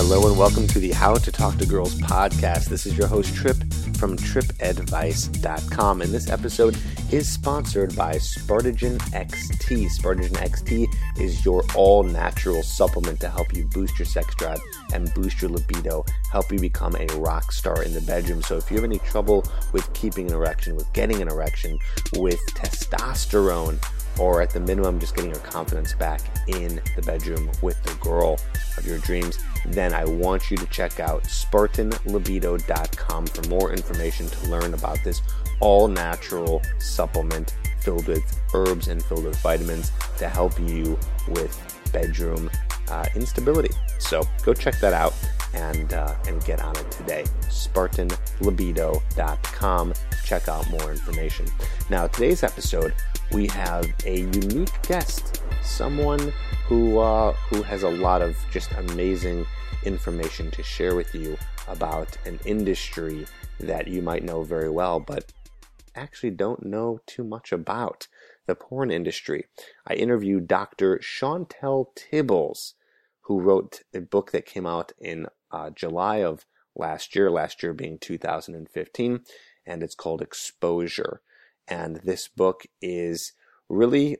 Hello and welcome to the How to Talk to Girls podcast. This is your host Tripp from trippadvice.com and this episode is sponsored by Spartagen XT. Spartagen XT is your all natural supplement to help you boost your sex drive and boost your libido, help you become a rock star in the bedroom. So if you have any trouble with keeping an erection, with getting an erection, with testosterone, or at the minimum just getting your confidence back in the bedroom with the girl of your dreams, then I want you to check out SpartanLibido.com for more information to learn about this all natural supplement filled with herbs and filled with vitamins to help you with bedroom uh, instability. So go check that out and uh, and get on it today. SpartanLibido.com. Check out more information. Now, today's episode, we have a unique guest, someone who uh, who has a lot of just amazing information to share with you about an industry that you might know very well, but actually don't know too much about the porn industry. I interviewed Dr. Chauntelle Tibbals, who wrote a book that came out in uh, July of last year, last year being 2015, and it's called Exposure. And this book is really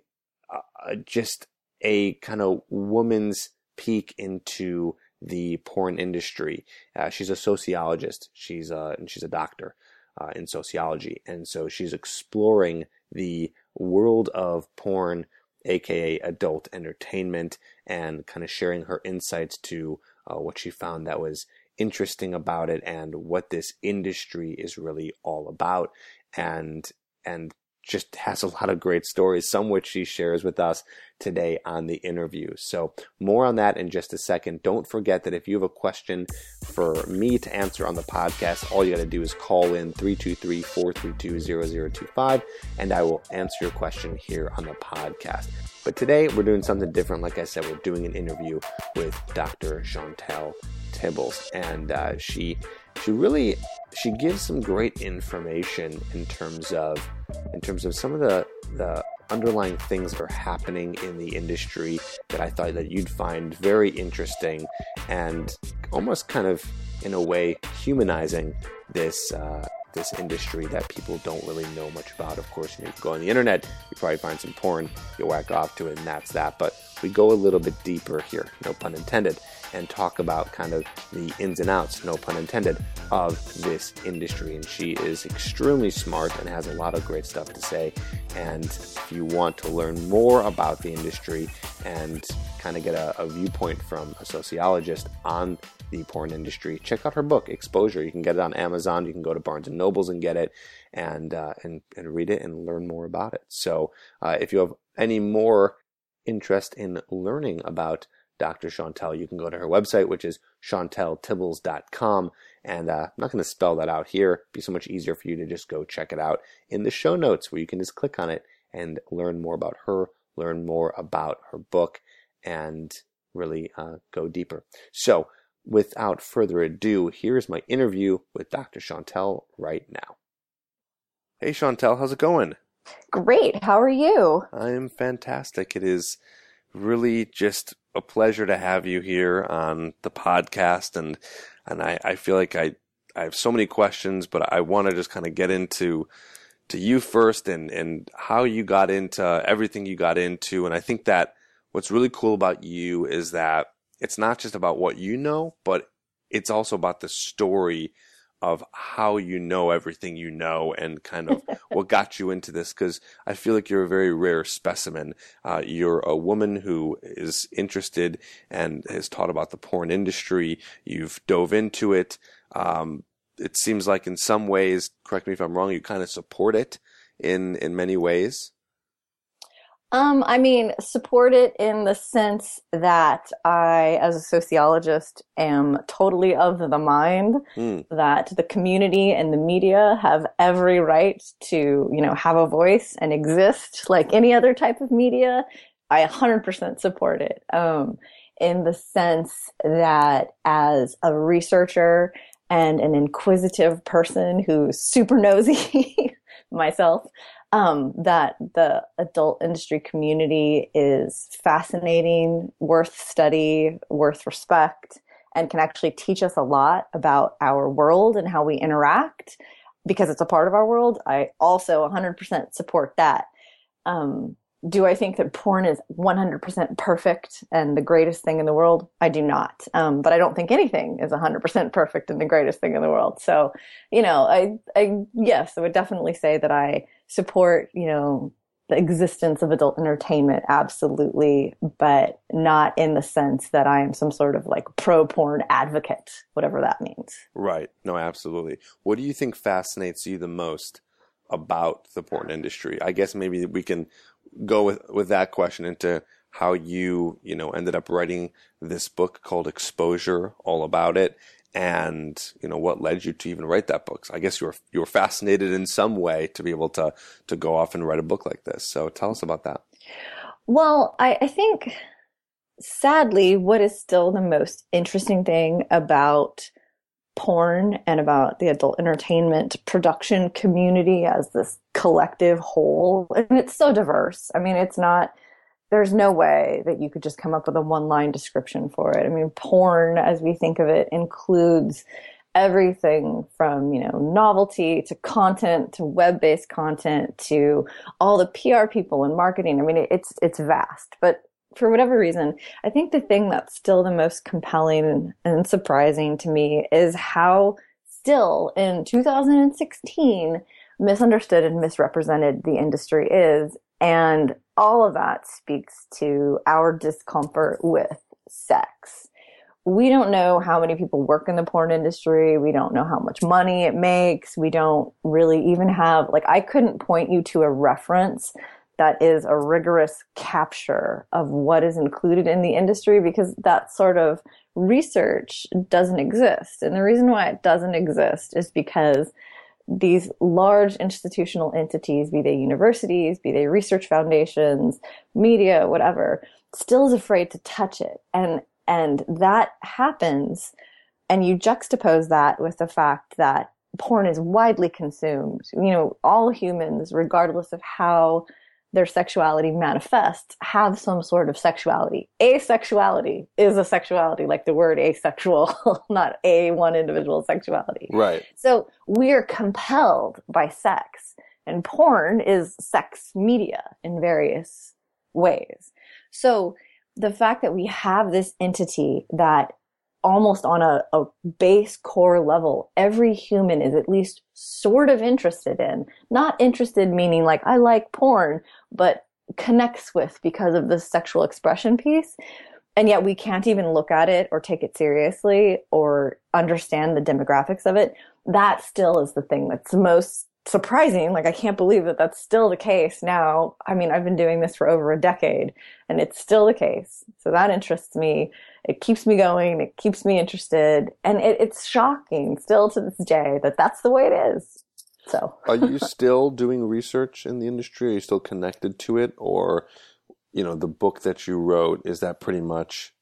uh, just a kind of woman's peek into the porn industry. Uh, she's a sociologist. She's a and she's a doctor uh, in sociology, and so she's exploring the world of porn, aka adult entertainment, and kind of sharing her insights to uh, what she found that was interesting about it and what this industry is really all about, and and just has a lot of great stories, some which she shares with us today on the interview. So, more on that in just a second. Don't forget that if you have a question for me to answer on the podcast, all you got to do is call in 323 432 0025 and I will answer your question here on the podcast. But today we're doing something different. Like I said, we're doing an interview with Dr. Chauntelle Tibbals, and uh, she she really she gives some great information in terms of in terms of some of the the underlying things that are happening in the industry that I thought that you'd find very interesting and almost kind of in a way humanizing this uh, this industry that people don't really know much about. Of course, you, know, you go on the internet, you probably find some porn, you whack off to it, and that's that. But we go a little bit deeper here, no pun intended, and talk about kind of the ins and outs, no pun intended, of this industry. And she is extremely smart and has a lot of great stuff to say. And if you want to learn more about the industry and kind of get a, a viewpoint from a sociologist on the porn industry, check out her book, Exposure. You can get it on Amazon. You can go to Barnes and Nobles and get it, and uh, and and read it and learn more about it. So, uh, if you have any more interest in learning about Dr. Chauntelle, you can go to her website, which is chauntelletibbals.com. And uh, I'm not going to spell that out here. It'd be so much easier for you to just go check it out in the show notes, where you can just click on it and learn more about her, learn more about her book, and really uh, go deeper. So, without further ado, here's my interview with Dr. Chauntelle right now. Hey, Chauntelle, how's it going? Great. How are you? I am fantastic. It is really just a pleasure to have you here on the podcast, and and I, I feel like I I have so many questions, but I want to just kind of get into to you first and and how you got into everything you got into, and I think that what's really cool about you is that it's not just about what you know, but it's also about the story of how you know everything you know and kind of what got you into this because I feel like you're a very rare specimen. Uh, you're a woman who is interested and has taught about the porn industry. You've dove into it. Um, it seems like in some ways, correct me if I'm wrong, you kind of support it in in many ways. Um, I mean, support it in the sense that I, as a sociologist, am totally of the mind mm. that the community and the media have every right to, you know, have a voice and exist like any other type of media. I 100% support it. Um, in the sense that as a researcher and an inquisitive person who's super nosy myself, um, that the adult industry community is fascinating, worth study, worth respect, and can actually teach us a lot about our world and how we interact because it's a part of our world. I also 100% support that. Um, do I think that porn is 100% perfect and the greatest thing in the world? I do not. Um, but I don't think anything is 100% perfect and the greatest thing in the world. So, you know, I, I, yes, I would definitely say that I support, you know, the existence of adult entertainment, absolutely, but not in the sense that I am some sort of like pro porn advocate, whatever that means. Right. No, absolutely. What do you think fascinates you the most about the porn industry? I guess maybe we can go with, with that question into how you, you know, ended up writing this book called Exposure, all about it, and you know what led you to even write that book. So I guess you were you were fascinated in some way to be able to to go off and write a book like this. So tell us about that. Well, I, I think sadly, what is still the most interesting thing about porn and about the adult entertainment production community as this collective whole. And it's so diverse. I mean, it's not, there's no way that you could just come up with a one line description for it. I mean, porn, as we think of it, includes everything from, you know, novelty to content to web based content to all the PR people and marketing. I mean, it's, it's vast, but for whatever reason, I think the thing that's still the most compelling and surprising to me is how still in 2016 misunderstood and misrepresented the industry is. And all of that speaks to our discomfort with sex. We don't know how many people work in the porn industry. We don't know how much money it makes. We don't really even have, like, I couldn't point you to a reference that is a rigorous capture of what is included in the industry because that sort of research doesn't exist. And the reason why it doesn't exist is because these large institutional entities, be they universities, be they research foundations, media, whatever, still is afraid to touch it. And, and that happens. And you juxtapose that with the fact that porn is widely consumed. You know, all humans, regardless of how their sexuality manifests have some sort of sexuality. Asexuality is a sexuality, like the word asexual, not a one individual sexuality. Right. So we're compelled by sex, and porn is sex media in various ways. So the fact that we have this entity that almost on a, a base core level, every human is at least sort of interested in. Not interested meaning like I like porn, but connects with because of the sexual expression piece. And yet we can't even look at it or take it seriously or understand the demographics of it. That still is the thing that's most surprising. Like, I can't believe that that's still the case now. I mean, I've been doing this for over a decade and it's still the case. So that interests me. It keeps me going. It keeps me interested. And it, it's shocking still to this day that that's the way it is. So, are you still doing research in the industry? Are you still connected to it? Or, you know, the book that you wrote, is that pretty much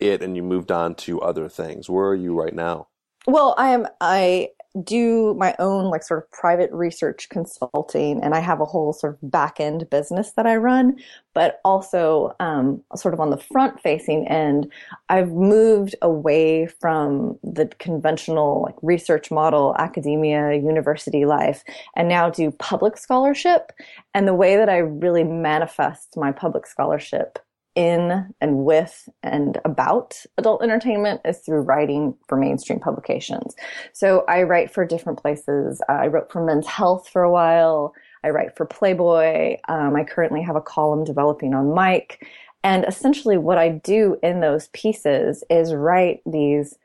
it and you moved on to other things? Where are you right now? Well, I am, I do my own like sort of private research consulting and I have a whole sort of back end business that I run, but also um, sort of on the front facing end, I've moved away from the conventional like research model, academia, university life, and now do public scholarship. And the way that I really manifest my public scholarship in and with and about adult entertainment is through writing for mainstream publications. So I write for different places. Uh, I wrote for Men's Health for a while. I write for Playboy. Um, I currently have a column developing on Mic. And essentially what I do in those pieces is write these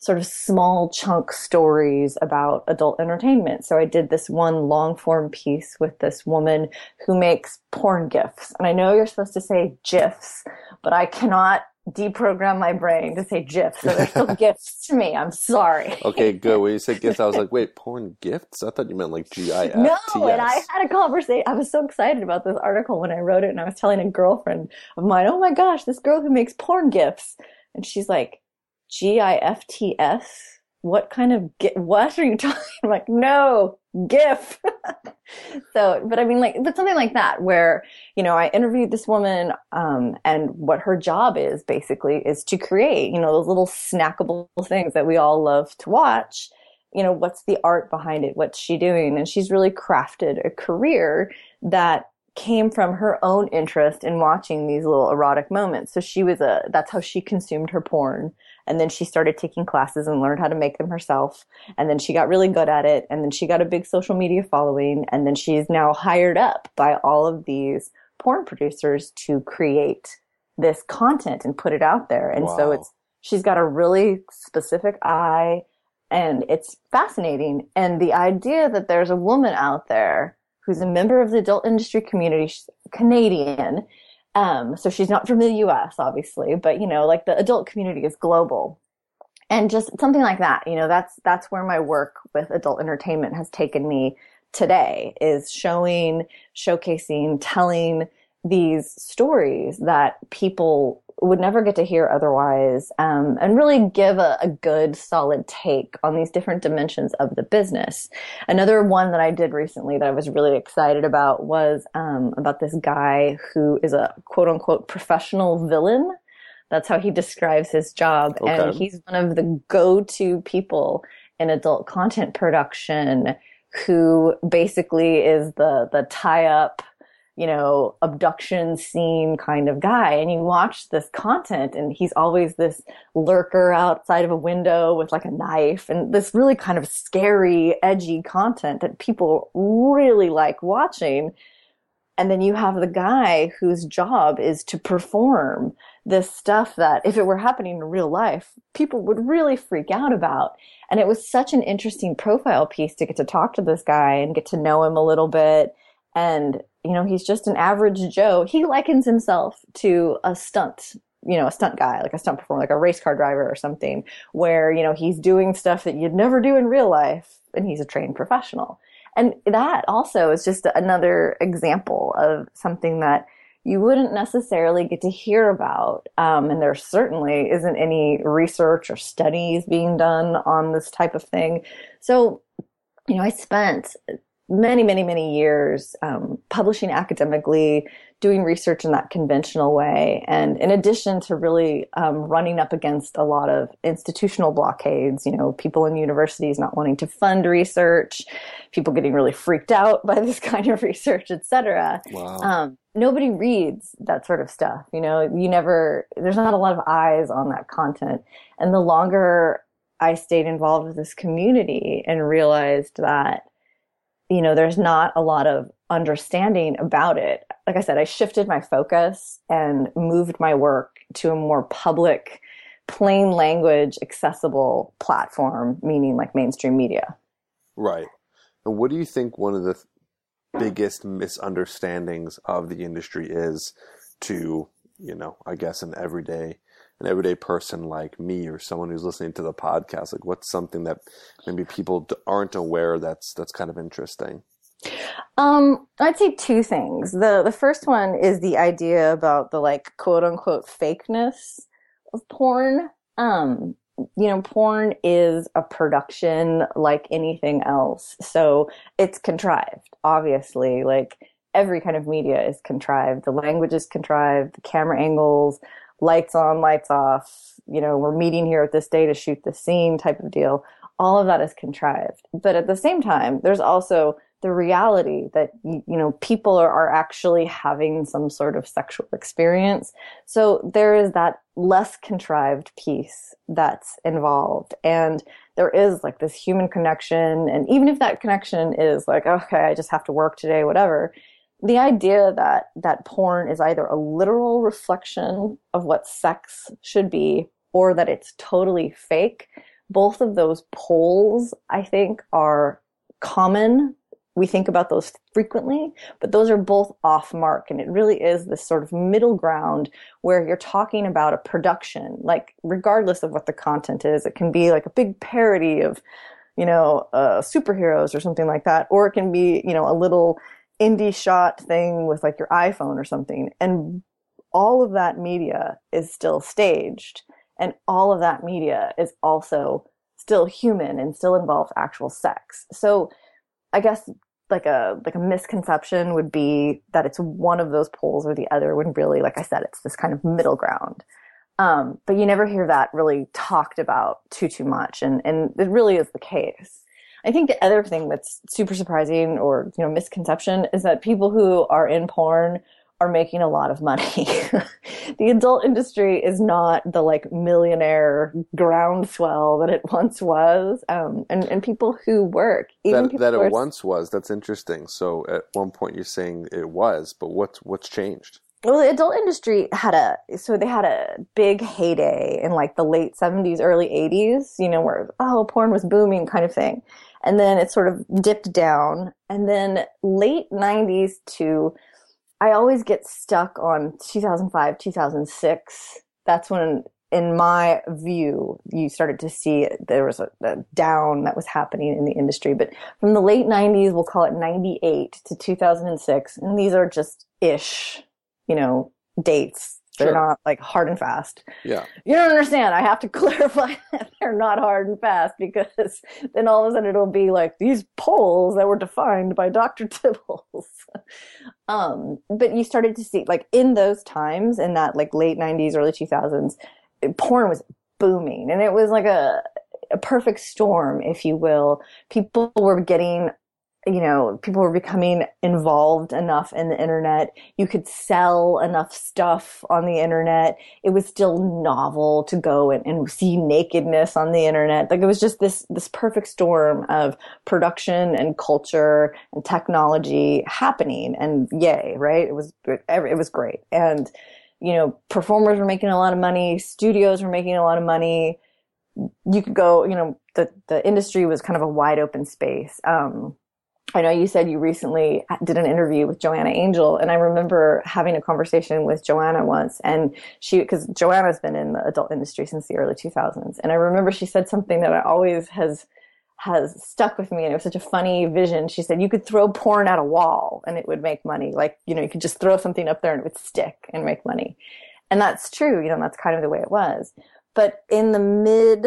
sort of small chunk stories about adult entertainment. So I did this one long form piece with this woman who makes porn gifs. And I know you're supposed to say GIFs, but I cannot deprogram my brain to say GIFs. So they're still gifts to me. I'm sorry. Okay, good. When you said gifts, I was like, wait, porn gifts? I thought you meant like G I F T S. No, and I had a conversation. I was so excited about this article when I wrote it, and I was telling a girlfriend of mine, "Oh my gosh, this girl who makes porn gifs," and she's like, G I F T S? What kind of GIF? What are you talking? I'm like, no, GIF. so, but I mean, like, but something like that, where you know, I interviewed this woman, um, and what her job is basically is to create, you know, those little snackable things that we all love to watch. You know, what's the art behind it? What's she doing? And she's really crafted a career that came from her own interest in watching these little erotic moments. So she was a, that's how she consumed her porn. And then she started taking classes and learned how to make them herself. And then she got really good at it. And then she got a big social media following. And then she's now hired up by all of these porn producers to create this content and put it out there. And wow. so it's, she's got a really specific eye and it's fascinating. And the idea that there's a woman out there who's a member of the adult industry community, she's Canadian, um, so she's not from the US, obviously, but you know, like the adult community is global. And just something like that, you know, that's, that's where my work with adult entertainment has taken me today is showing, showcasing, telling these stories that people would never get to hear otherwise, um, and really give a, a, good, solid take on these different dimensions of the business. Another one that I did recently that I was really excited about was um, about this guy who is a quote unquote professional villain. That's how he describes his job, okay. and he's one of the go-to people in adult content production who basically is the the tie-up you know, abduction scene kind of guy. And you watch this content and he's always this lurker outside of a window with like a knife and this really kind of scary, edgy content that people really like watching. And then you have the guy whose job is to perform this stuff that if it were happening in real life, people would really freak out about. And it was such an interesting profile piece to get to talk to this guy and get to know him a little bit and you know, he's just an average Joe. He likens himself to a stunt, you know, a stunt guy, like a stunt performer, like a race car driver or something, where, you know, he's doing stuff that you'd never do in real life and he's a trained professional. And that also is just another example of something that you wouldn't necessarily get to hear about. Um, and there certainly isn't any research or studies being done on this type of thing. So, you know, I spent many, many, many years um, publishing academically, doing research in that conventional way. And in addition to really um, running up against a lot of institutional blockades, you know, people in universities not wanting to fund research, people getting really freaked out by this kind of research, et cetera. Wow. Um, nobody reads that sort of stuff. You know, you never, there's not a lot of eyes on that content. And the longer I stayed involved with this community and realized that you know, there's not a lot of understanding about it. Like I said, I shifted my focus and moved my work to a more public, plain language, accessible platform, meaning like mainstream media. Right. And what do you think one of the biggest misunderstandings of the industry is to, you know, I guess an everyday an everyday person like me or someone who's listening to the podcast? Like, what's something that maybe people aren't aware that's that's kind of interesting? Um, I'd say two things. The the first one is the idea about the like quote unquote fakeness of porn. Um, you know, porn is a production like anything else. So it's contrived, obviously. Like every kind of media is contrived. The language is contrived, the camera angles, lights on, lights off, you know, we're meeting here at this day to shoot the scene type of deal. All of that is contrived. But at the same time, there's also the reality that, you know, people are, are actually having some sort of sexual experience. So there is that less contrived piece that's involved. And there is like this human connection. And even if that connection is like, okay, I just have to work today, whatever, the idea that that porn is either a literal reflection of what sex should be or that it's totally fake both of those poles, I think, are common. We think about those frequently, but those are both off mark. And it really is this sort of middle ground where you're talking about a production, like regardless of what the content is, it can be like a big parody of, you know, uh, superheroes or something like that, or it can be, you know, a little indie shot thing with like your iPhone or something. And all of that media is still staged and all of that media is also still human and still involves actual sex. So I guess like a like a misconception would be that it's one of those poles or the other when really like I said it's this kind of middle ground. Um, but you never hear that really talked about too too much and and it really is the case. I think the other thing that's super surprising or you know misconception is that people who are in porn are making a lot of money. the adult industry is not the like millionaire groundswell that it once was. Um, and, and people who work, even that, that it are, once was, that's interesting. So at one point you're saying it was, but what's, what's changed? Well, the adult industry had a, so they had a big heyday in like the late 70s, early 80s, you know, where, oh, porn was booming kind of thing. And then it sort of dipped down. And then late 90s to I always get stuck on 2005, 2006. That's when, in my view, you started to see there was a, a, down that was happening in the industry. But from the late 90s, we'll call it 98 to 2006, and these are just ish, you know, dates they're sure. not like hard and fast. Yeah. You don't understand. I have to clarify that they're not hard and fast because then all of a sudden it'll be like these poles that were defined by Dr. Tibbals. um, but you started to see like in those times in that like late 90s, early 2000s, porn was booming and it was like a, a perfect storm, if you will. People were getting you know, people were becoming involved enough in the internet. You could sell enough stuff on the internet. It was still novel to go and, and, see nakedness on the internet. Like it was just this, this perfect storm of production and culture and technology happening and yay, right? It was, it was great. And, you know, performers were making a lot of money. Studios were making a lot of money. You could go, you know, the, the industry was kind of a wide open space. Um, I know you said you recently did an interview with Joanna Angel, and I remember having a conversation with Joanna once, and she, because Joanna's been in the adult industry since the early 2000s, and I remember she said something that I always has has stuck with me, and it was such a funny vision. She said you could throw porn at a wall and it would make money, like you know you could just throw something up there and it would stick and make money, and that's true. You know that's kind of the way it was. But in the mid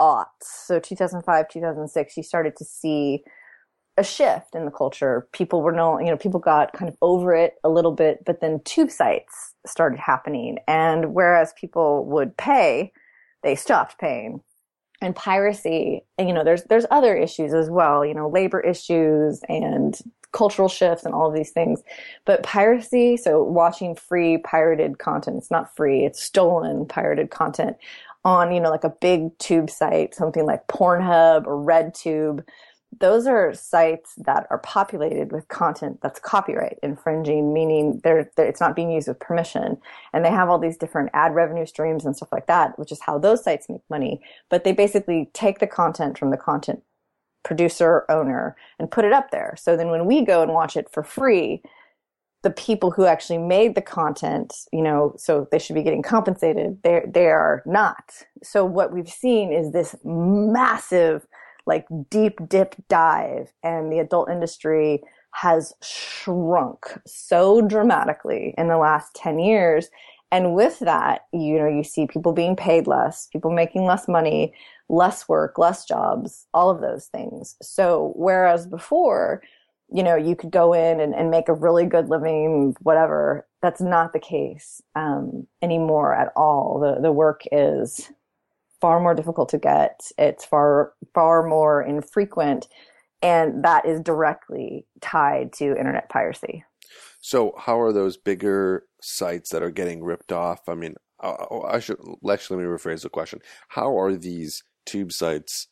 aughts, so 2005, 2006, you started to see a shift in the culture. People were no, you know, people got kind of over it a little bit, but then tube sites started happening. And whereas people would pay, they stopped paying. And piracy, and you know, there's, there's other issues as well, you know, labor issues and cultural shifts and all of these things. But piracy, so watching free pirated content, it's not free, it's stolen pirated content on, you know, like a big tube site, something like Pornhub or RedTube those are sites that are populated with content that's copyright infringing, meaning they're, they're, it's not being used with permission. And they have all these different ad revenue streams and stuff like that, which is how those sites make money. But they basically take the content from the content producer owner and put it up there. So then when we go and watch it for free, the people who actually made the content, you know, so they should be getting compensated. They they are not. So what we've seen is this massive like deep dip dive and the adult industry has shrunk so dramatically in the last 10 years. And with that, you know, you see people being paid less, people making less money, less work, less jobs, all of those things. So whereas before, you know, you could go in and, and make a really good living, whatever, that's not the case um, anymore at all. The, the work is far more difficult to get. It's far, far more infrequent. And that is directly tied to internet piracy. So, how are those bigger sites that are getting ripped off? I mean, I should actually let me rephrase the question. How are these tube sites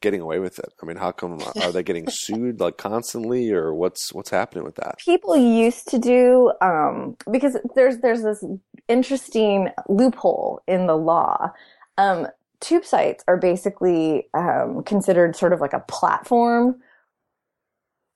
getting away with it? I mean, how come are they getting sued like constantly, or what's what's happening with that? People used to do um, because there's there's this interesting loophole in the law. Um, tube sites are basically um, considered sort of like a platform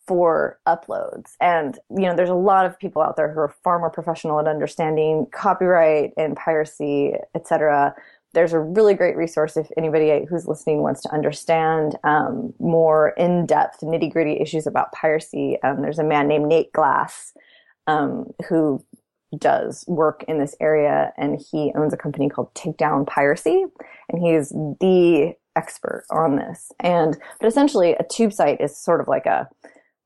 for uploads. And, you know, there's a lot of people out there who are far more professional at understanding copyright and piracy, etc. There's a really great resource if anybody who's listening wants to understand um, more in depth, nitty gritty issues about piracy. Um, there's a man named Nate Glass um, who does work in this area and he owns a company called Takedown Piracy and he's the expert on this. And, but essentially a tube site is sort of like a,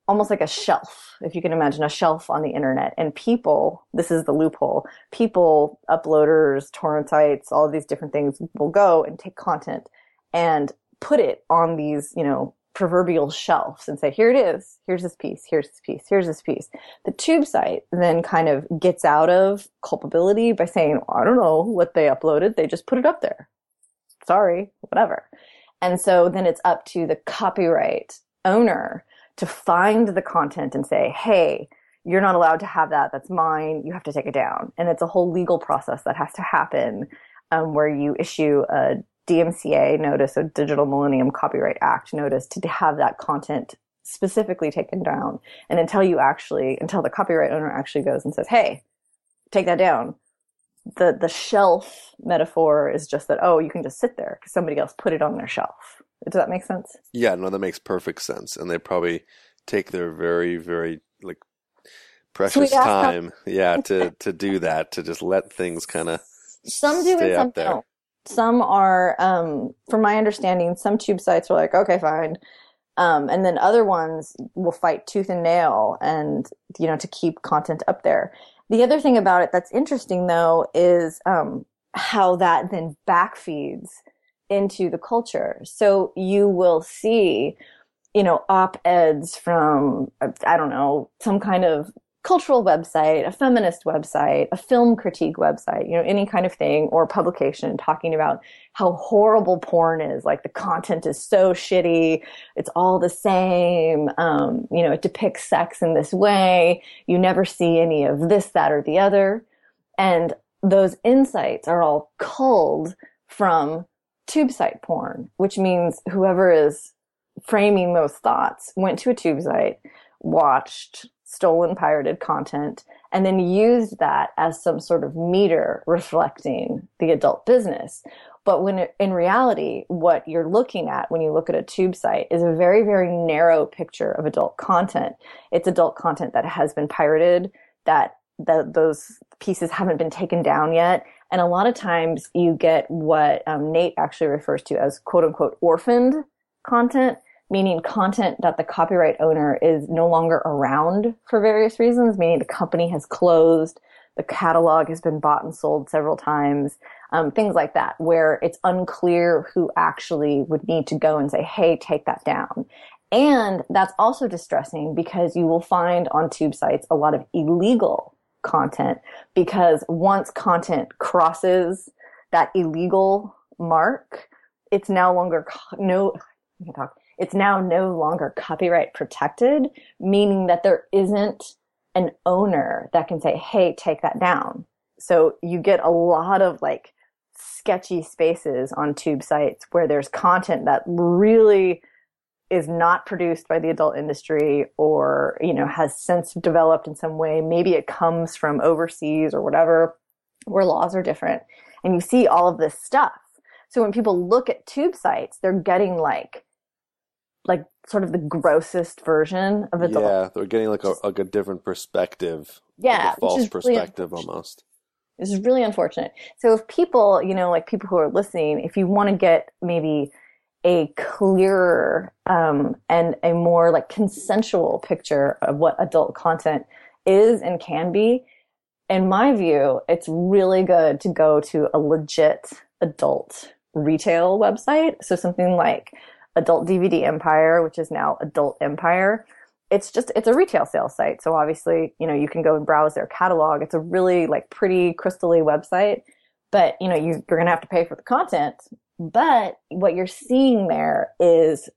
almost like a shelf, if you can imagine a shelf on the internet. And people, this is the loophole, people, uploaders, torrent sites, all these different things will go and take content and put it on these, you know, proverbial shelves and say, here it is, here's this piece, here's this piece, here's this piece. The tube site then kind of gets out of culpability by saying, I don't know what they uploaded, they just put it up there. Sorry, whatever. And so then it's up to the copyright owner to find the content and say, hey, you're not allowed to have that. That's mine. You have to take it down. And it's a whole legal process that has to happen um, where you issue a DMCA notice, a Digital Millennium Copyright Act notice to have that content specifically taken down. And until you actually, until the copyright owner actually goes and says, hey, take that down, the, the shelf metaphor is just that, oh, you can just sit there because somebody else put it on their shelf. Does that make sense? Yeah, no, that makes perfect sense. And they probably take their very, very like precious time, yeah, to to do that, to just let things kind of Some do stay and some up there. don't. Some are, um, from my understanding, some tube sites are like, okay, fine. Um, and then other ones will fight tooth and nail and, you know, to keep content up there. The other thing about it that's interesting though is, um, how that then backfeeds into the culture. So you will see, you know, op-eds from, I don't know, some kind of cultural website, a feminist website, a film critique website, you know, any kind of thing or publication talking about how horrible porn is. Like the content is so shitty. It's all the same. Um, you know, it depicts sex in this way. You never see any of this, that, or the other. And those insights are all culled from tube site porn, which means whoever is framing those thoughts went to a tube site, watched stolen pirated content, and then used that as some sort of meter reflecting the adult business. But when in reality, what you're looking at when you look at a tube site is a very, very narrow picture of adult content. It's adult content that has been pirated, that, that those pieces haven't been taken down yet. And a lot of times you get what um, Nate actually refers to as quote unquote orphaned content, meaning content that the copyright owner is no longer around for various reasons, meaning the company has closed, the catalog has been bought and sold several times, um, things like that, where it's unclear who actually would need to go and say, hey, take that down. And that's also distressing because you will find on tube sites a lot of illegal content because once content crosses that illegal mark, it's no longer no. I can talk. It's now no longer copyright protected, meaning that there isn't an owner that can say, "Hey, take that down." So you get a lot of like sketchy spaces on tube sites where there's content that really is not produced by the adult industry or you know has since developed in some way. Maybe it comes from overseas or whatever where laws are different. And you see all of this stuff. So when people look at tube sites they're getting like sort of the grossest version of adult Yeah, they're getting like a like a different perspective, Yeah, like a false is really perspective almost. This is really unfortunate. So if people, you know, like people who are listening, if you want to get maybe a clearer um, and a more like consensual picture of what adult content is and can be, in my view, it's really good to go to a legit adult retail website. So something like Adult DVD Empire, which is now Adult Empire. It's just it's a retail sales site. So obviously, you know, you can go and browse their catalog. It's a really like pretty crystally website, but you know, you, you're gonna have to pay for the content. But what you're seeing there is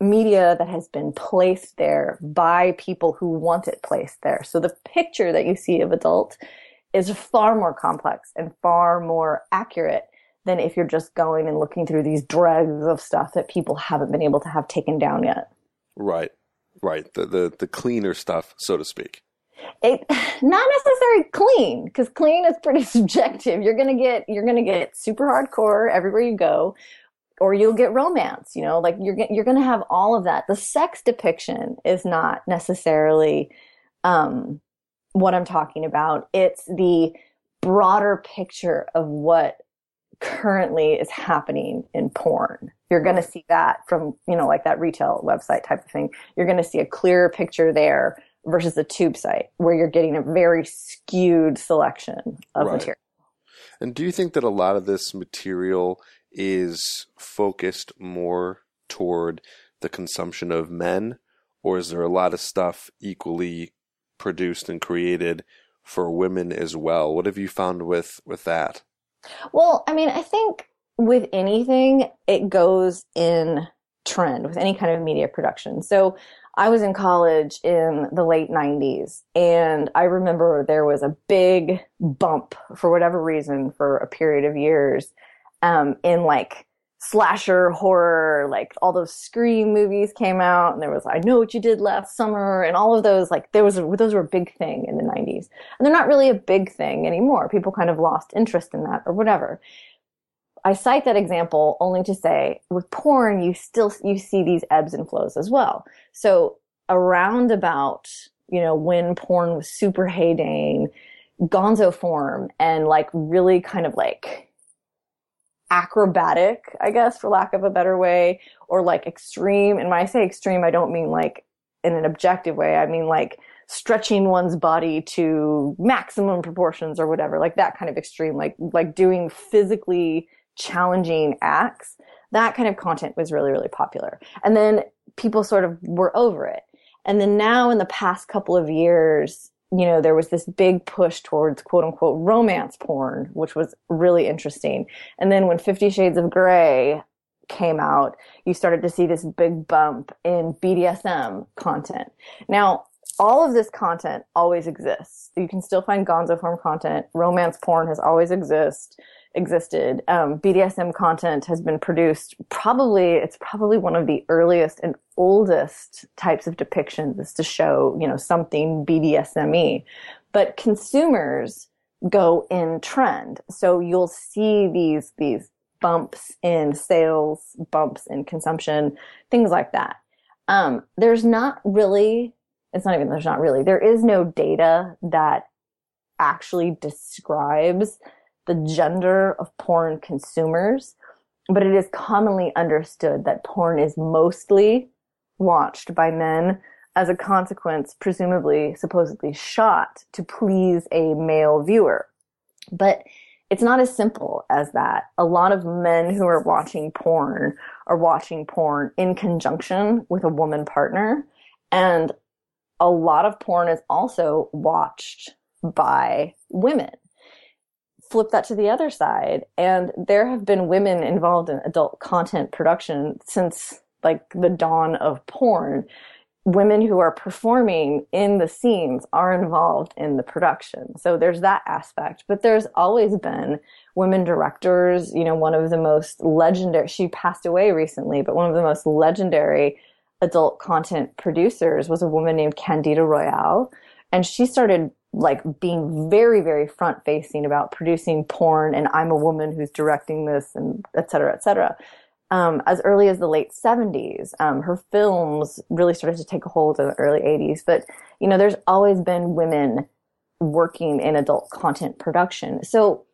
media that has been placed there by people who want it placed there. So the picture that you see of adult is far more complex and far more accurate than if you're just going and looking through these dregs of stuff that people haven't been able to have taken down yet. Right. Right. The the the cleaner stuff, so to speak. It not necessarily clean because clean is pretty subjective. You're gonna get you're gonna get super hardcore everywhere you go, or you'll get romance. You know, like you're you're gonna have all of that. The sex depiction is not necessarily um, what I'm talking about. It's the broader picture of what currently is happening in porn. You're going to see that from, you know, like that retail website type of thing. You're going to see a clearer picture there versus a tube site where you're getting a very skewed selection of Right. material. And do you think that a lot of this material is focused more toward the consumption of men, or is there a lot of stuff equally produced and created for women as well? What have you found with with that? Well, I mean, I think with anything, it goes in trend with any kind of media production. So I was in college in the late 90s, and I remember there was a big bump for whatever reason for a period of years um, in like slasher horror, like all those Scream movies came out, and there was I Know What You Did Last Summer, and all of those like there was those were a big thing in the 90s, and they're not really a big thing anymore. People kind of lost interest in that or whatever. I cite that example only to say with porn, you still, you see these ebbs and flows as well. So around about, you know, when porn was super heyday, gonzo form and like really kind of like acrobatic, I guess, for lack of a better way, or like extreme. And when I say extreme, I don't mean like in an objective way. I mean like stretching one's body to maximum proportions or whatever, like that kind of extreme, like, like doing physically challenging acts. That kind of content was really, really popular. And then people sort of were over it. And then now in the past couple of years, you know, there was this big push towards quote unquote romance porn, which was really interesting. And then when Fifty Shades of Grey came out, you started to see this big bump in BDSM content. Now, all of this content always exists. You can still find gonzo form content. Romance porn has always exist existed. Um, BDSM content has been produced. Probably it's probably one of the earliest and oldest types of depictions to show you know something BDSME, but consumers go in trend. So you'll see these these bumps in sales, bumps in consumption, things like that. Um, there's not really, it's not even, there's not really, there is no data that actually describes the gender of porn consumers, but it is commonly understood that porn is mostly watched by men as a consequence, presumably, supposedly shot to please a male viewer. But it's not as simple as that. A lot of men who are watching porn are watching porn in conjunction with a woman partner. And a lot of porn is also watched by women. Flip that to the other side. And there have been women involved in adult content production since like the dawn of porn. Women who are performing in the scenes are involved in the production. So there's that aspect. But there's always been women directors. You know, one of the most legendary, she passed away recently, but one of the most legendary adult content producers was a woman named Candida Royalle. And she started like being very, very front facing about producing porn and I'm a woman who's directing this and et cetera, et cetera. Um, as early as the late 70s. Um, her films really started to take a hold in the early 80s. But, you know, there's always been women working in adult content production. So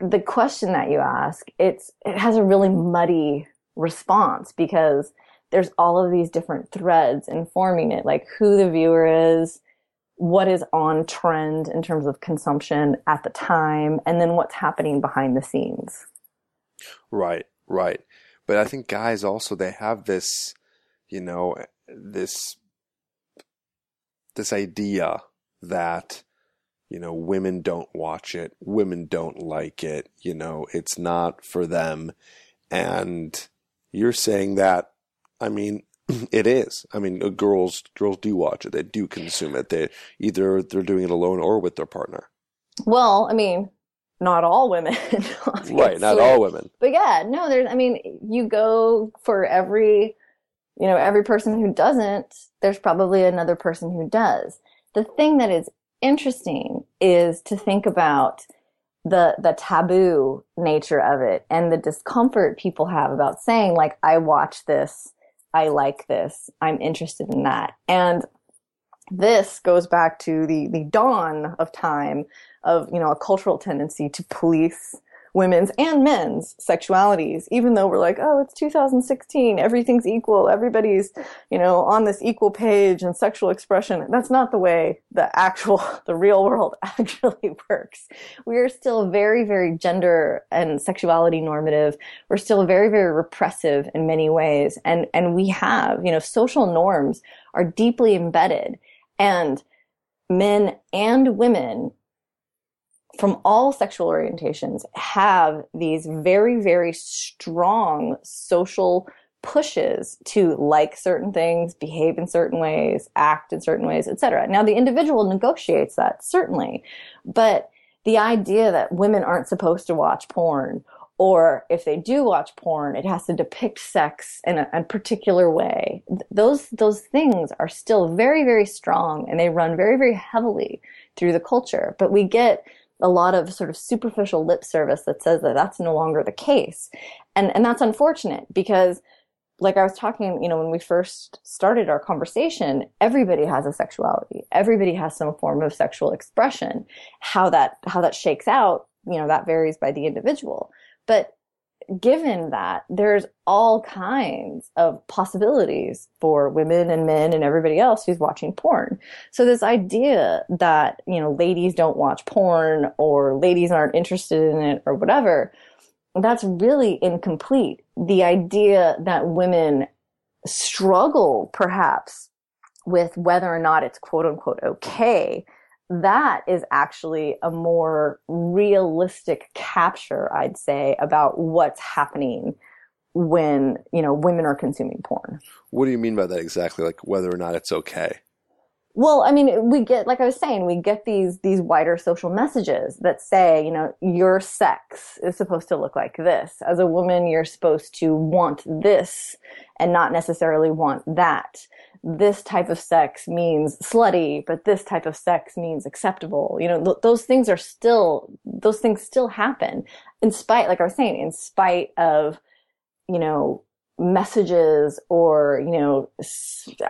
the question that you ask, it's, it has a really muddy response because there's all of these different threads informing it, like who the viewer is, what is on trend in terms of consumption at the time, and then what's happening behind the scenes. Right, right. But I think guys also they have this, you know, this this idea that you know women don't watch it, women don't like it, you know, it's not for them. And you're saying that I mean it is. I mean, uh, girls girls do watch it. They do consume it. They either they're doing it alone or with their partner. Well, I mean, not all women. right, not all women. But yeah, no, there's, I mean, you go for every, you know, every person who doesn't, there's probably another person who does. The thing that is interesting is to think about the the taboo nature of it and the discomfort people have about saying like I watch this, I like this, I'm interested in that. And this goes back to the the dawn of time of you know a cultural tendency to police women's and men's sexualities, even though we're like, oh, it's 2016, everything's equal, everybody's, you know, on this equal page and sexual expression. That's not the way the actual, the real world actually works. We are still very, very gender and sexuality normative. We're still very, very repressive in many ways. And, and we have, you know, social norms are deeply embedded and men and women from all sexual orientations have these very, very strong social pushes to like certain things, behave in certain ways, act in certain ways, etc. Now the individual negotiates that, certainly. But the idea that women aren't supposed to watch porn or if they do watch porn, it has to depict sex in a, a, particular way. Those those things are still very very strong, and they run very very heavily through the culture. But we get a lot of sort of superficial lip service that says that that's no longer the case. And, and that's unfortunate because like I was talking, you know, when we first started our conversation, everybody has a sexuality. Everybody has some form of sexual expression. How that, how that shakes out, you know, that varies by the individual. But given that there's all kinds of possibilities for women and men and everybody else who's watching porn. So this idea that, you know, ladies don't watch porn or ladies aren't interested in it or whatever, that's really incomplete. The idea that women struggle perhaps with whether or not it's quote unquote okay that is actually a more realistic capture, I'd say, about what's happening when, you know, women are consuming porn. What do you mean by that exactly? Like whether or not it's okay? Well, I mean, we get, like I was saying, we get these, these wider social messages that say, you know, your sex is supposed to look like this. As a woman, you're supposed to want this and not necessarily want that this type of sex means slutty, but this type of sex means acceptable. You know, th- those things are still, those things still happen in spite, like I was saying, in spite of, you know, messages or, you know,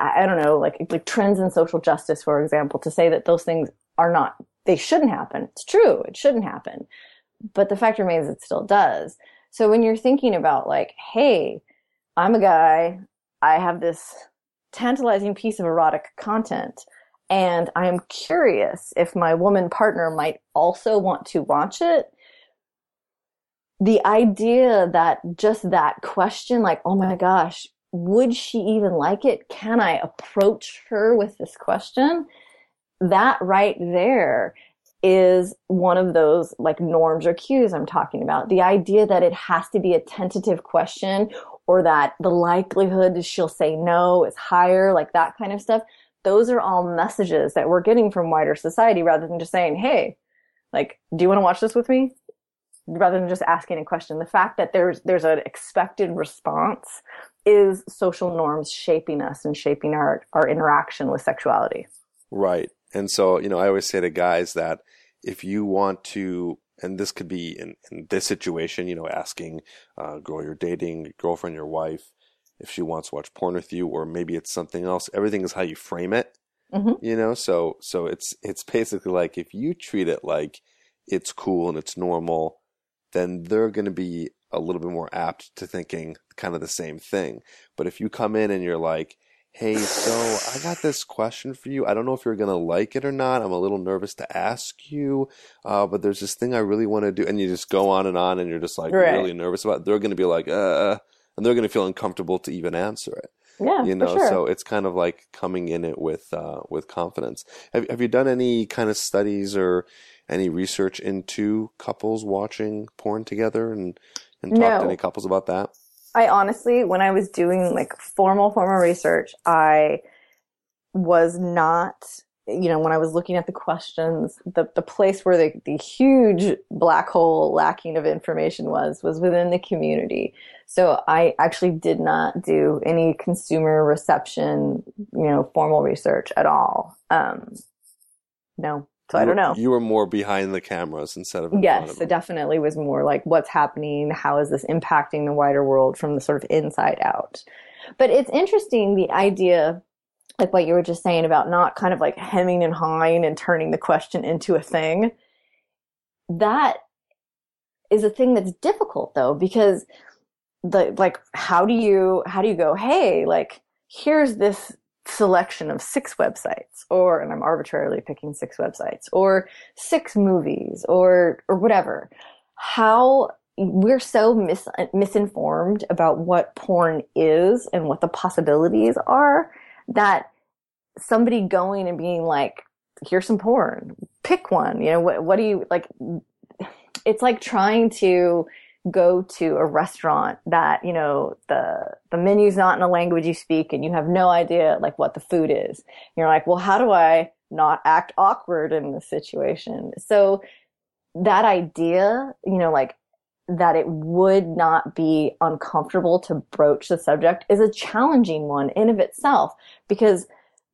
I don't know, like, like trends in social justice, for example, to say that those things are not, they shouldn't happen. It's true. It shouldn't happen. But the fact remains it still does. So when you're thinking about like, hey, I'm a guy, I have this tantalizing piece of erotic content. And I am curious if my woman partner might also want to watch it. The idea that just that question, like, oh my gosh, would she even like it? Can I approach her with this question? That right there is one of those like norms or cues I'm talking about. The idea that it has to be a tentative question or that the likelihood she'll say no is higher, like that kind of stuff. Those are all messages that we're getting from wider society rather than just saying, Hey, like, do you want to watch this with me? Rather than just asking a question. The fact that there's, there's an expected response is social norms shaping us and shaping our, our interaction with sexuality. Right. And so, you know, I always say to guys that if you want to and this could be in, in this situation, you know, asking uh, girl you're dating, girlfriend, your wife, if she wants to watch porn with you, or maybe it's something else. Everything is how you frame it, mm-hmm. you know. So, so it's it's basically like if you treat it like it's cool and it's normal, then they're going to be a little bit more apt to thinking kind of the same thing. But if you come in and you're like, Hey, so I got this question for you. I don't know if you're going to like it or not. I'm a little nervous to ask you, uh, but there's this thing I really want to do. And you just go on and on and you're just like right. really nervous about it. They're going to be like, uh, and they're going to feel uncomfortable to even answer it. Yeah, you know, sure. so it's kind of like coming in it with, uh, with confidence. Have, have you done any kind of studies or any research into couples watching porn together and, and talk no. to any couples about that? I honestly, when I was doing like formal, formal research, I was not you know, when I was looking at the questions, the, the place where the, the huge black hole lacking of information was, was within the community. So I actually did not do any consumer reception, you know, formal research at all. Um, no. So I don't know. You were more behind the cameras instead of in front Yes, of it definitely was more like what's happening, how is this impacting the wider world from the sort of inside out. But it's interesting the idea, like what you were just saying about not kind of like hemming and hawing and turning the question into a thing. That is a thing that's difficult though, because the like how do you how do you go, hey, like here's this selection of six websites or and I'm arbitrarily picking six websites or six movies or or whatever. How we're so mis- misinformed about what porn is and what the possibilities are that somebody going and being like here's some porn pick one you know what what do you like it's like trying to go to a restaurant that you know the the menu's not in a language you speak and you have no idea like what the food is. You're like well how do i not act awkward in this situation? So that idea you know like that it would not be uncomfortable to broach the subject is a challenging one in of itself because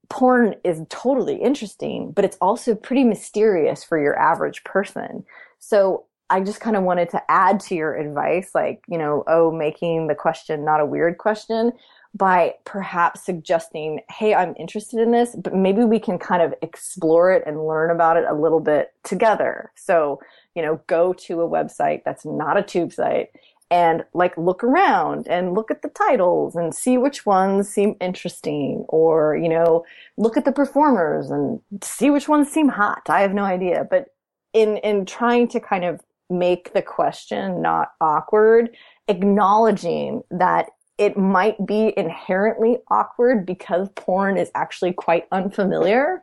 porn is totally interesting but it's also pretty mysterious for your average person. So I just kind of wanted to add to your advice, like, you know, oh, making the question not a weird question by perhaps suggesting, hey, I'm interested in this, but maybe we can kind of explore it and learn about it a little bit together. So, you know, go to a website that's not a tube site and like look around and look at the titles and see which ones seem interesting or, you know, look at the performers and see which ones seem hot. I have no idea. But in, in trying to kind of make the question not awkward, acknowledging that it might be inherently awkward because porn is actually quite unfamiliar,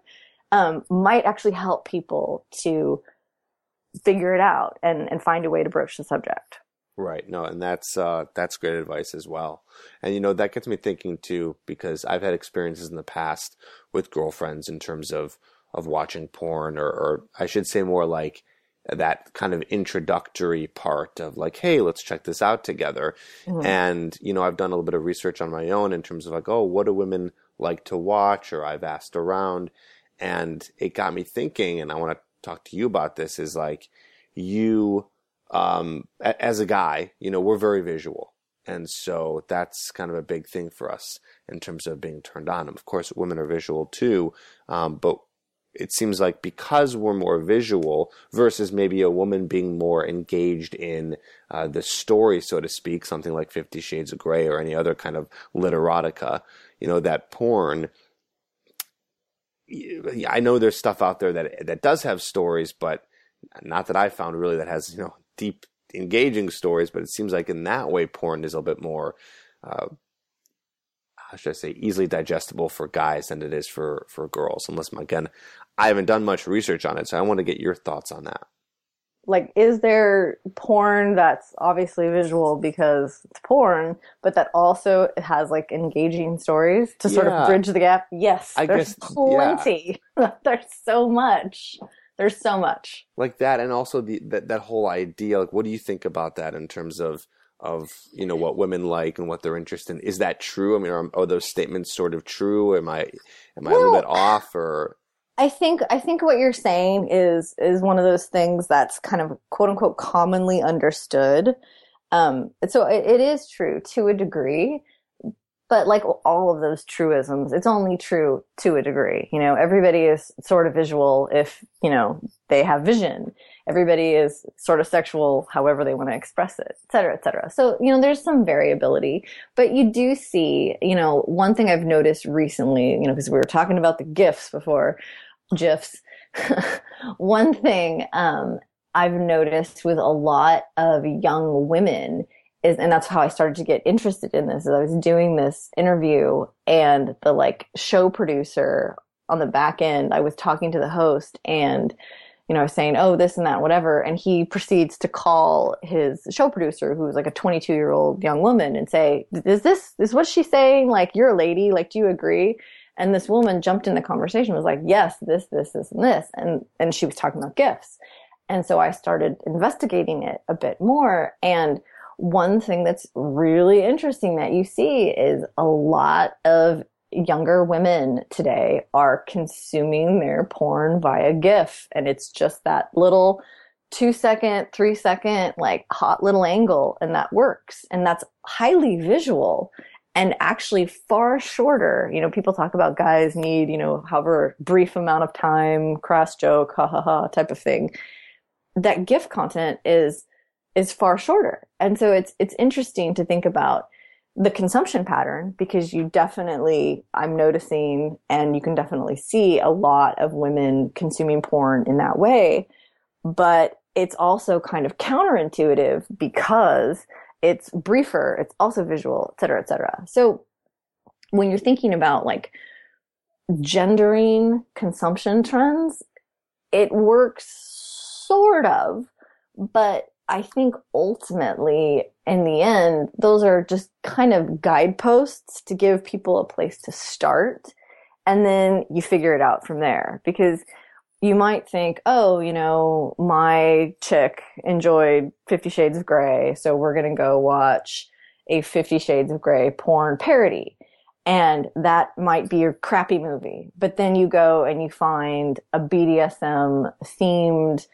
um, might actually help people to figure it out and, and find a way to broach the subject. Right. No, and that's uh, that's great advice as well. And you know that gets me thinking too because I've had experiences in the past with girlfriends in terms of of watching porn, or, or I should say more like that kind of introductory part of like, hey, let's check this out together. And you know, I've done a little bit of research on my own in terms of like, oh, what do women like to watch? Or I've asked around, and it got me thinking. And I want to talk to you about this. Is like you um, a- as a guy, you know, we're very visual. And so that's kind of a big thing for us in terms of being turned on. Of course, women are visual too, um, but it seems like because we're more visual versus maybe a woman being more engaged in uh, the story, so to speak, something like Fifty Shades of Grey or any other kind of literotica, you know, that porn. I know there's stuff out there that that does have stories, but not that I found really that has you know deep, engaging stories. But it seems like in that way, porn is a little bit more, uh, how should I say, easily digestible for guys than it is for for girls. Unless again, I haven't done much research on it, so I want to get your thoughts on that. Like, is there porn that's obviously visual because it's porn, but that also has like engaging stories to sort Yeah. of bridge the gap? Yes, I there's guess- plenty. there's so much. There's so much. like that and also the that, that whole idea like what do you think about that in terms of of you know what women like and what they're interested in is that true i mean are, are those statements sort of true am i am i a little bit off or I think I think what you're saying is is one of those things that's kind of quote unquote commonly understood. Um, so it, it is true to a degree, but like all of those truisms, it's only true to a degree. You know, everybody is sort of visual if you know they have vision. Everybody is sort of sexual, however they want to express it, et cetera, et cetera. So you know, there's some variability, but you do see, you know, one thing I've noticed recently, you know, because we were talking about the gifts before GIFs. One thing um, I've noticed with a lot of young women is, and that's how I started to get interested in this. Is I was doing this interview, and the like show producer on the back end, I was talking to the host, and you know, saying, oh, this and that, whatever. And he proceeds to call his show producer, who's like a 22 year old young woman, and say, is this, is what she's saying? Like, you're a lady. Like, do you agree? And this woman jumped in the conversation, was like, yes, this, this, this, and this. And, and she was talking about GIFs. And so I started investigating it a bit more. And one thing that's really interesting that you see is a lot of younger women today are consuming their porn via GIF. And it's just that little two second, three second, like hot little angle. And that works. And that's highly visual and actually far shorter. You know, people talk about guys need, you know, however brief amount of time, cross joke, ha ha ha type of thing. That GIF content is, is far shorter. And so it's, it's interesting to think about the consumption pattern because you definitely, I'm noticing and you can definitely see a lot of women consuming porn in that way. But it's also kind of counterintuitive because it's briefer, it's also visual, et cetera, et cetera. So when you're thinking about like gendering consumption trends, it works sort of, but I think ultimately, in the end, those are just kind of guideposts to give people a place to start. And then you figure it out from there because you might think, oh, you know, my chick enjoyed Fifty Shades of Grey, so we're going to go watch a Fifty Shades of Grey porn parody. And that might be your crappy movie. But then you go and you find a BDSM themed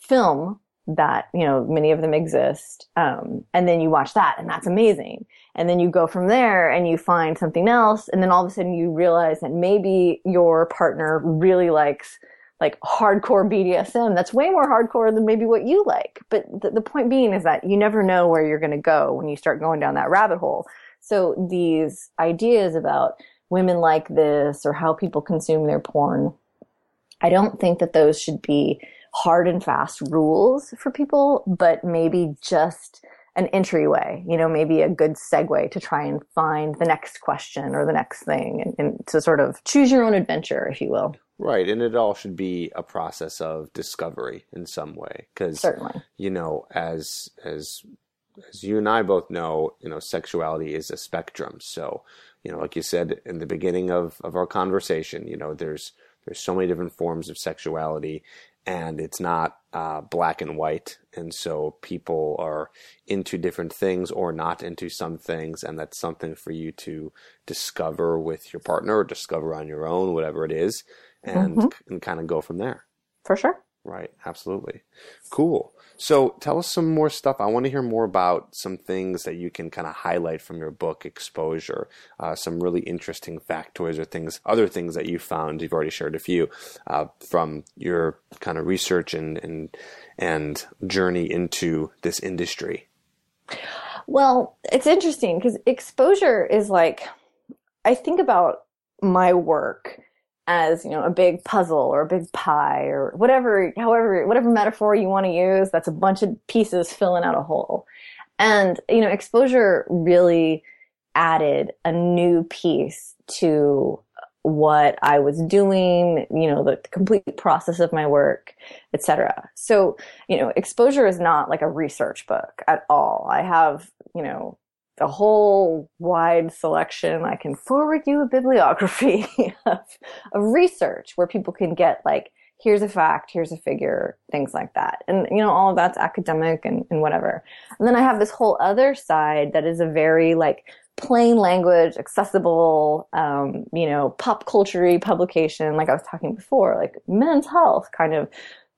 film that, you know, many of them exist. Um, and then you watch that and that's amazing. And then you go from there and you find something else. And then all of a sudden you realize that maybe your partner really likes like hardcore BDSM. That's way more hardcore than maybe what you like. But the, the point being is that you never know where you're going to go when you start going down that rabbit hole. So these ideas about women like this or how people consume their porn, I don't think that those should be hard and fast rules for people, but maybe just an entryway, you know, maybe a good segue to try and find the next question or the next thing and, and to sort of choose your own adventure, if you will. Right, and it all should be a process of discovery in some way, because you know, as as as you and I both know, you know, sexuality is a spectrum. So, you know, like you said in the beginning of of our conversation, you know, there's there's so many different forms of sexuality, and it's not uh, black and white. And so people are into different things or not into some things, and that's something for you to discover with your partner or discover on your own, whatever it is and mm-hmm. and kind of go from there. For sure. Right. Absolutely. Cool. So tell us some more stuff. I want to hear more about some things that you can kind of highlight from your book, Exposure. Uh, some really interesting factoids or things, other things that you found. You've already shared a few uh, from your kind of research and and and journey into this industry. Well, it's interesting because exposure is like I think about my work as you know a big puzzle or a big pie or whatever however whatever metaphor you want to use that's a bunch of pieces filling out a hole and you know exposure really added a new piece to what I was doing, you know, the complete process of my work, etc. So, you know, exposure is not like a research book at all. I have, you know, a whole wide selection. I can forward you a bibliography of, of research where people can get like, here's a fact, here's a figure, things like that. And, you know, all of that's academic and, and whatever. And then I have this whole other side that is a very like plain language, accessible, um, you know, pop culture publication, like I was talking before, like men's health kind of,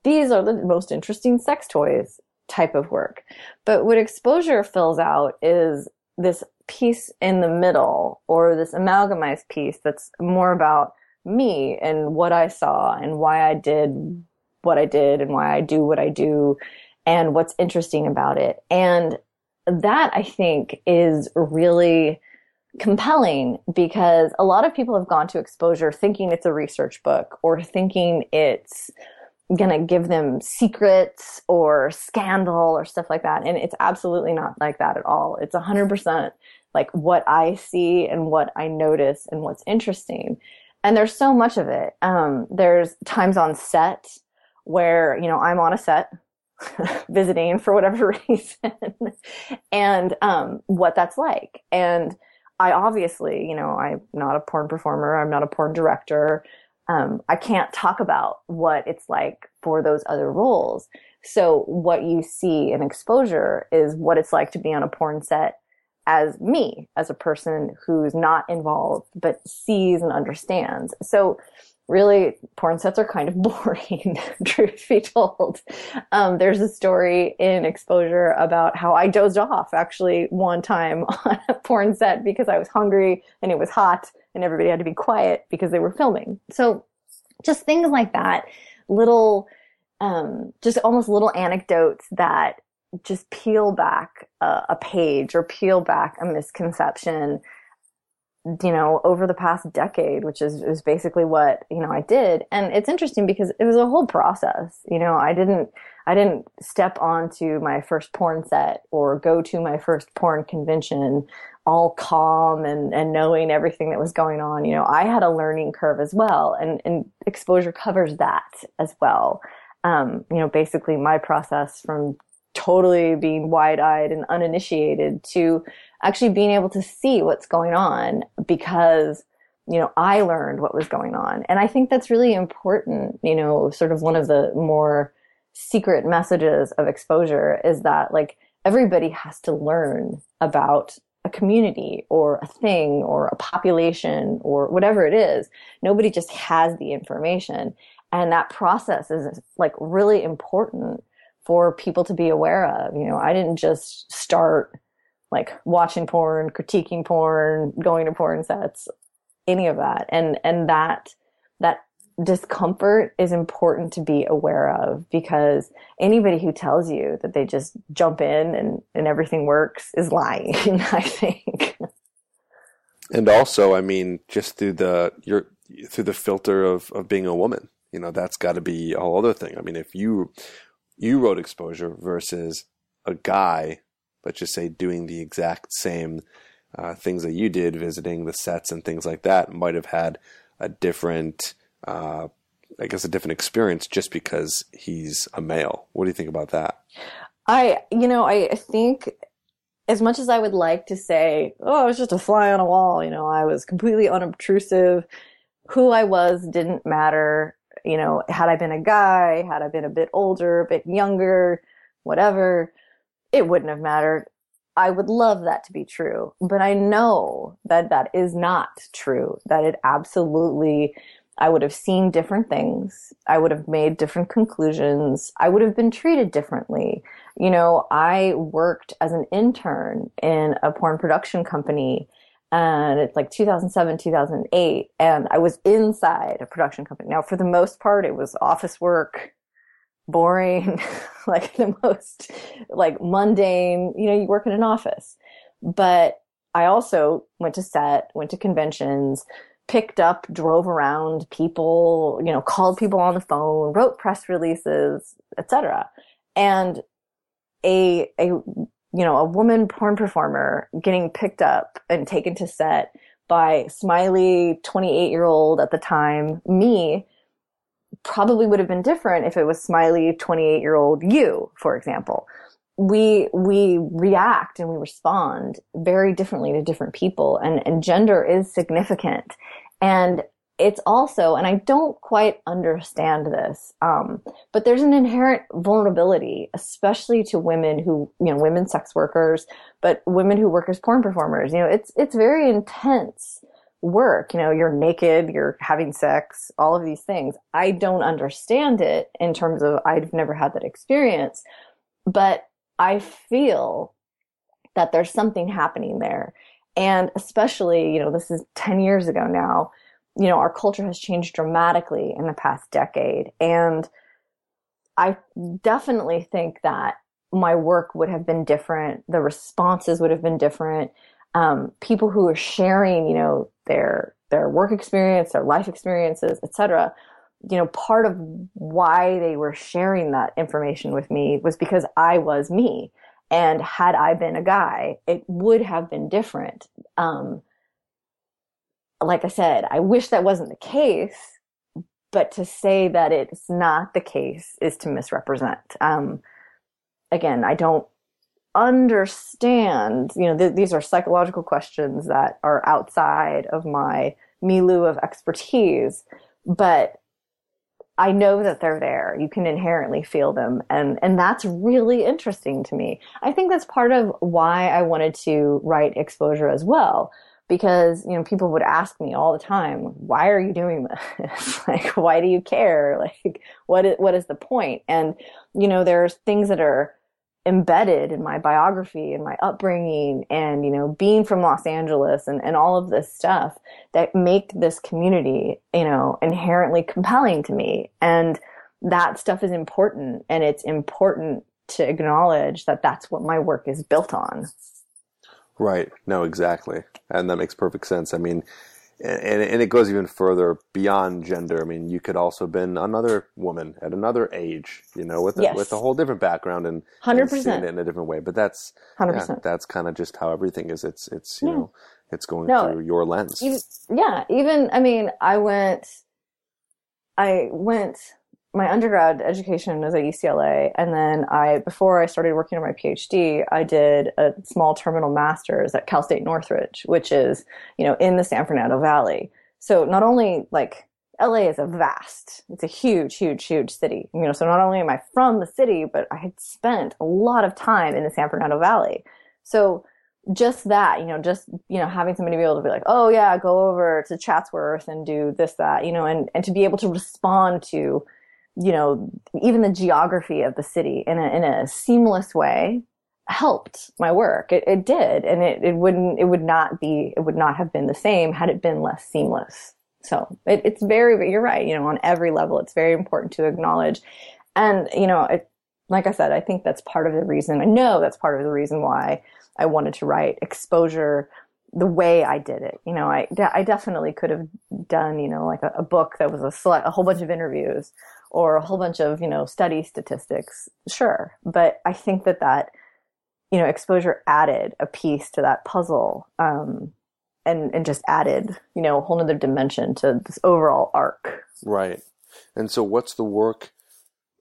these are the most interesting sex toys type of work. But what exposure fills out is this piece in the middle or this amalgamized piece that's more about me and what I saw and why I did what I did and why I do what I do and what's interesting about it. And that I think is really compelling because a lot of people have gone to exposure thinking it's a research book or thinking it's gonna give them secrets or scandal or stuff like that. And it's absolutely not like that at all. It's a hundred percent like what I see and what I notice and what's interesting. And there's so much of it. Um, there's times on set where, you know, I'm on a set visiting for whatever reason and, um, what that's like. And, I obviously, you know, I'm not a porn performer. I'm not a porn director. Um, I can't talk about what it's like for those other roles. So what you see in exposure is what it's like to be on a porn set as me, as a person who's not involved, but sees and understands. So really porn sets are kind of boring, truth be told. Um, there's a story in Exposure about how I dozed off actually one time on a porn set because I was hungry and it was hot and everybody had to be quiet because they were filming. So just things like that, little, um, just almost little anecdotes that just peel back a, a page or peel back a misconception you know, over the past decade, which is, is basically what, you know, I did. And it's interesting because it was a whole process. You know, I didn't, I didn't step onto my first porn set or go to my first porn convention all calm and, and knowing everything that was going on. You know, I had a learning curve as well and, and exposure covers that as well. Um, you know, basically my process from totally being wide eyed and uninitiated to actually being able to see what's going on because you know i learned what was going on and i think that's really important you know sort of one of the more secret messages of exposure is that like everybody has to learn about a community or a thing or a population or whatever it is. Nobody just has the information. And that process is like really important for people to be aware of. You know i didn't just start like watching porn, critiquing porn, going to porn sets, any of that. And, and that, that discomfort is important to be aware of because anybody who tells you that they just jump in and, and everything works is lying, I think. And also, I mean, just through the, your, through the filter of, of being a woman, you know, that's got to be a whole other thing. I mean, if you, you wrote exposure versus a guy let's just say doing the exact same uh, things that you did, visiting the sets and things like that, might have had a different, uh, I guess, a different experience just because he's a male. What do you think about that? I, you know, I think as much as I would like to say, oh, I was just a fly on a wall, you know, I was completely unobtrusive. Who I was didn't matter. You know, had I been a guy, had I been a bit older, a bit younger, whatever, it wouldn't have mattered. I would love that to be true, but I know that that is not true, that it absolutely, I would have seen different things. I would have made different conclusions. I would have been treated differently. You know, I worked as an intern in a porn production company and it's like 2007, 2008. And I was inside a production company. Now, for the most part, it was office work, boring, like the most like mundane, you know, you work in an office. But I also went to set, went to conventions, picked up, drove around people, you know, called people on the phone, wrote press releases, etc. And a a you know, a woman porn performer getting picked up and taken to set by smiley 28 year old at the time me probably would have been different if it was smiley 28 year old you, for example. We, we react and we respond very differently to different people and, and gender is significant. And it's also, and I don't quite understand this, um, but there's an inherent vulnerability, especially to women who, you know, women sex workers, but women who work as porn performers. You know, it's, it's very intense work. You know, you're naked, you're having sex, all of these things. I don't understand it in terms of I've never had that experience, but I feel that there's something happening there. And especially, you know, this is 10 years ago now, you know, our culture has changed dramatically in the past decade. And I definitely think that my work would have been different. The responses would have been different um, people who are sharing, you know, their their work experience, their life experiences, etc. You know, part of why they were sharing that information with me was because I was me. And had I been a guy, it would have been different. Um, like I said, I wish that wasn't the case, but to say that it's not the case is to misrepresent. Um, again, I don't understand, you know, th- these are psychological questions that are outside of my milieu of expertise, but I know that they're there. You can inherently feel them. And, and that's really interesting to me. I think that's part of why I wanted to write exposure as well. Because, you know, people would ask me all the time, why are you doing this? like, why do you care? Like, what is, what is the point? And, you know, there's things that are embedded in my biography and my upbringing and you know being from Los Angeles and, and all of this stuff that make this community you know inherently compelling to me. And that stuff is important and it's important to acknowledge that that's what my work is built on. Right. No exactly. And that makes perfect sense. I mean and, and it goes even further beyond gender. I mean, you could also have been another woman at another age, you know, with a, Yes. with a whole different background and, 100%. it in a different way. But that's yeah, 100%. that's kind of just how everything is. It's it's you Yeah. know it's going No, through your lens. even, yeah, even I mean, I went, I went. My undergrad education was at UCLA, and then I, before I started working on my PhD, I did a small terminal master's at Cal State Northridge, which is, you know, in the San Fernando Valley. So not only like LA is a vast, it's a huge, huge, huge city. You know, so not only am I from the city, but I had spent a lot of time in the San Fernando Valley. So just that, you know, just, you know, having somebody be able to be like, oh yeah, go over to Chatsworth and do this, that, you know, and, and to be able to respond to, you know, even the geography of the city in a, in a seamless way helped my work. It, it did. And it, it wouldn't, it would not be, it would not have been the same had it been less seamless. So it, it's very, you're right. You know, on every level, it's very important to acknowledge. And, you know, it, like I said, I think that's part of the reason, I know that's part of the reason why I wanted to write exposure the way I did it. You know, I, I definitely could have done, you know, like a, a book that was a a whole bunch of interviews or a whole bunch of, you know, study statistics. Sure. But I think that that, you know, exposure added a piece to that puzzle. Um, and, and just added, you know, a whole nother dimension to this overall arc. Right. And so, what's the work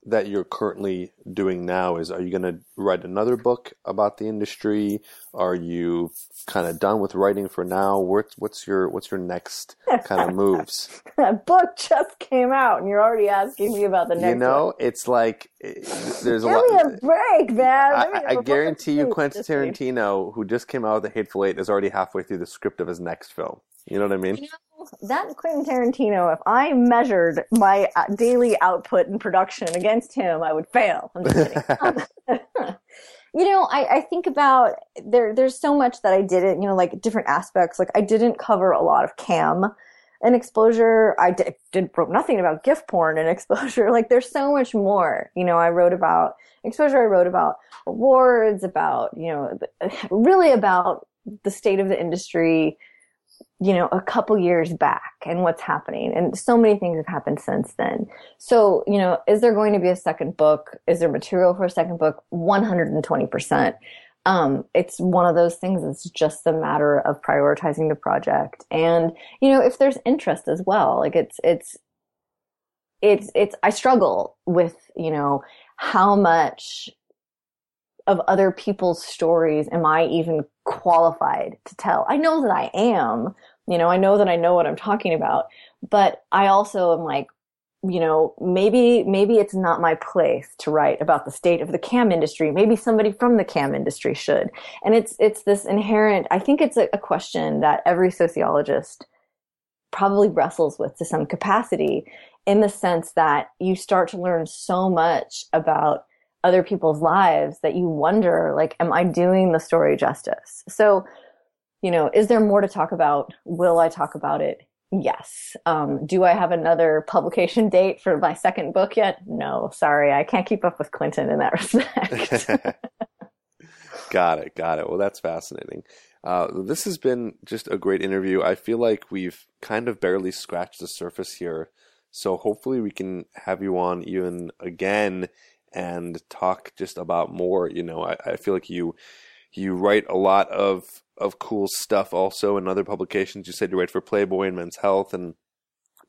that you're currently doing now? Is are you going to write another book about the industry? Are you kind of done with writing for now? What's what's your what's your next kind of moves? That book just came out and you're already asking me about the next you know, one. it's like there's a lot. me a break, man. I, I guarantee you, Quentin week. Tarantino, who just came out with The Hateful Eight, is already halfway through the script of his next film. You know what I mean? You know, that Quentin Tarantino, if I measured my uh, daily output in production against him, I would fail. I'm just. Um, you know, I, I think about there. There's so much that I didn't. You know, like different aspects. Like I didn't cover a lot of cam and exposure. I did, did wrote nothing about gift porn and exposure. Like there's so much more. You know, I wrote about exposure. I wrote about awards. About you know, really about the state of the industry you know, a couple years back and what's happening. And so many things have happened since then. So, you know, is there going to be a second book? Is there material for a second book? 120%. Um, it's one of those things. It's just a matter of prioritizing the project. And, you know, if there's interest as well, like it's, it's, it's, it's, I struggle with, you know, how much of other people's stories am I even qualified to tell? I know that I am, you know, I know that I know what I'm talking about, but I also am like, you know, maybe, maybe it's not my place to write about the state of the cam industry. Maybe somebody from the cam industry should. And it's, it's this inherent, I think it's a, a question that every sociologist probably wrestles with to some capacity in the sense that you start to learn so much about other people's lives that you wonder like am i doing the story justice so you know is there more to talk about will i talk about it yes um, do i have another publication date for my second book yet no sorry i can't keep up with Quentin in that respect got it, got it. Well, that's fascinating. Uh, this has been just a great interview. I feel like we've kind of barely scratched the surface here. So hopefully we can have you on even again and talk just about more. You know, I, I feel like you you write a lot of of cool stuff also in other publications. You said you write for Playboy and Men's Health and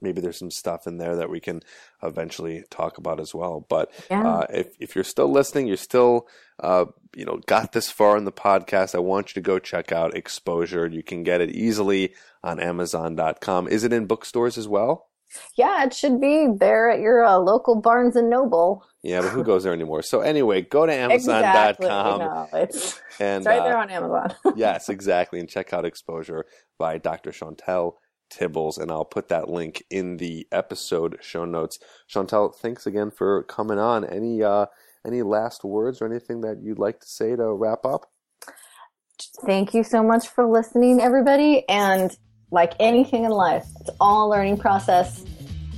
maybe there's some stuff in there that we can eventually talk about as well. But Yeah. uh, if if you're still listening, you're still uh, you know got this far in the podcast. I want you to go check out Exposure. You can get it easily on Amazon.com. Is it in bookstores as well? Yeah, it should be there at your uh, local Barnes and Noble. Yeah, but who goes there anymore? So anyway, go to Exactly. Amazon.com No, it's, and it's right uh, there on Amazon. yes, exactly. And check out Exposure by Dr. Chauntelle Tibbals. And I'll put that link in the episode show notes. Chantel, thanks again for coming on. Any uh any last words or anything that you'd like to say to wrap up? Thank you so much for listening, everybody. And like anything in life, it's all a learning process.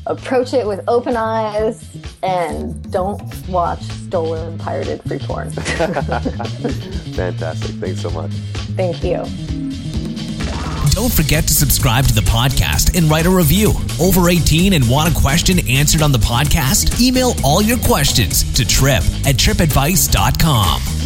Approach it with open eyes and don't watch stolen, pirated free porn. Fantastic. Thanks so much. Thank you. Don't forget to subscribe to the podcast and write a review. Over 18 and want a question answered on the podcast? Email all your questions to Tripp at trippadvice.com.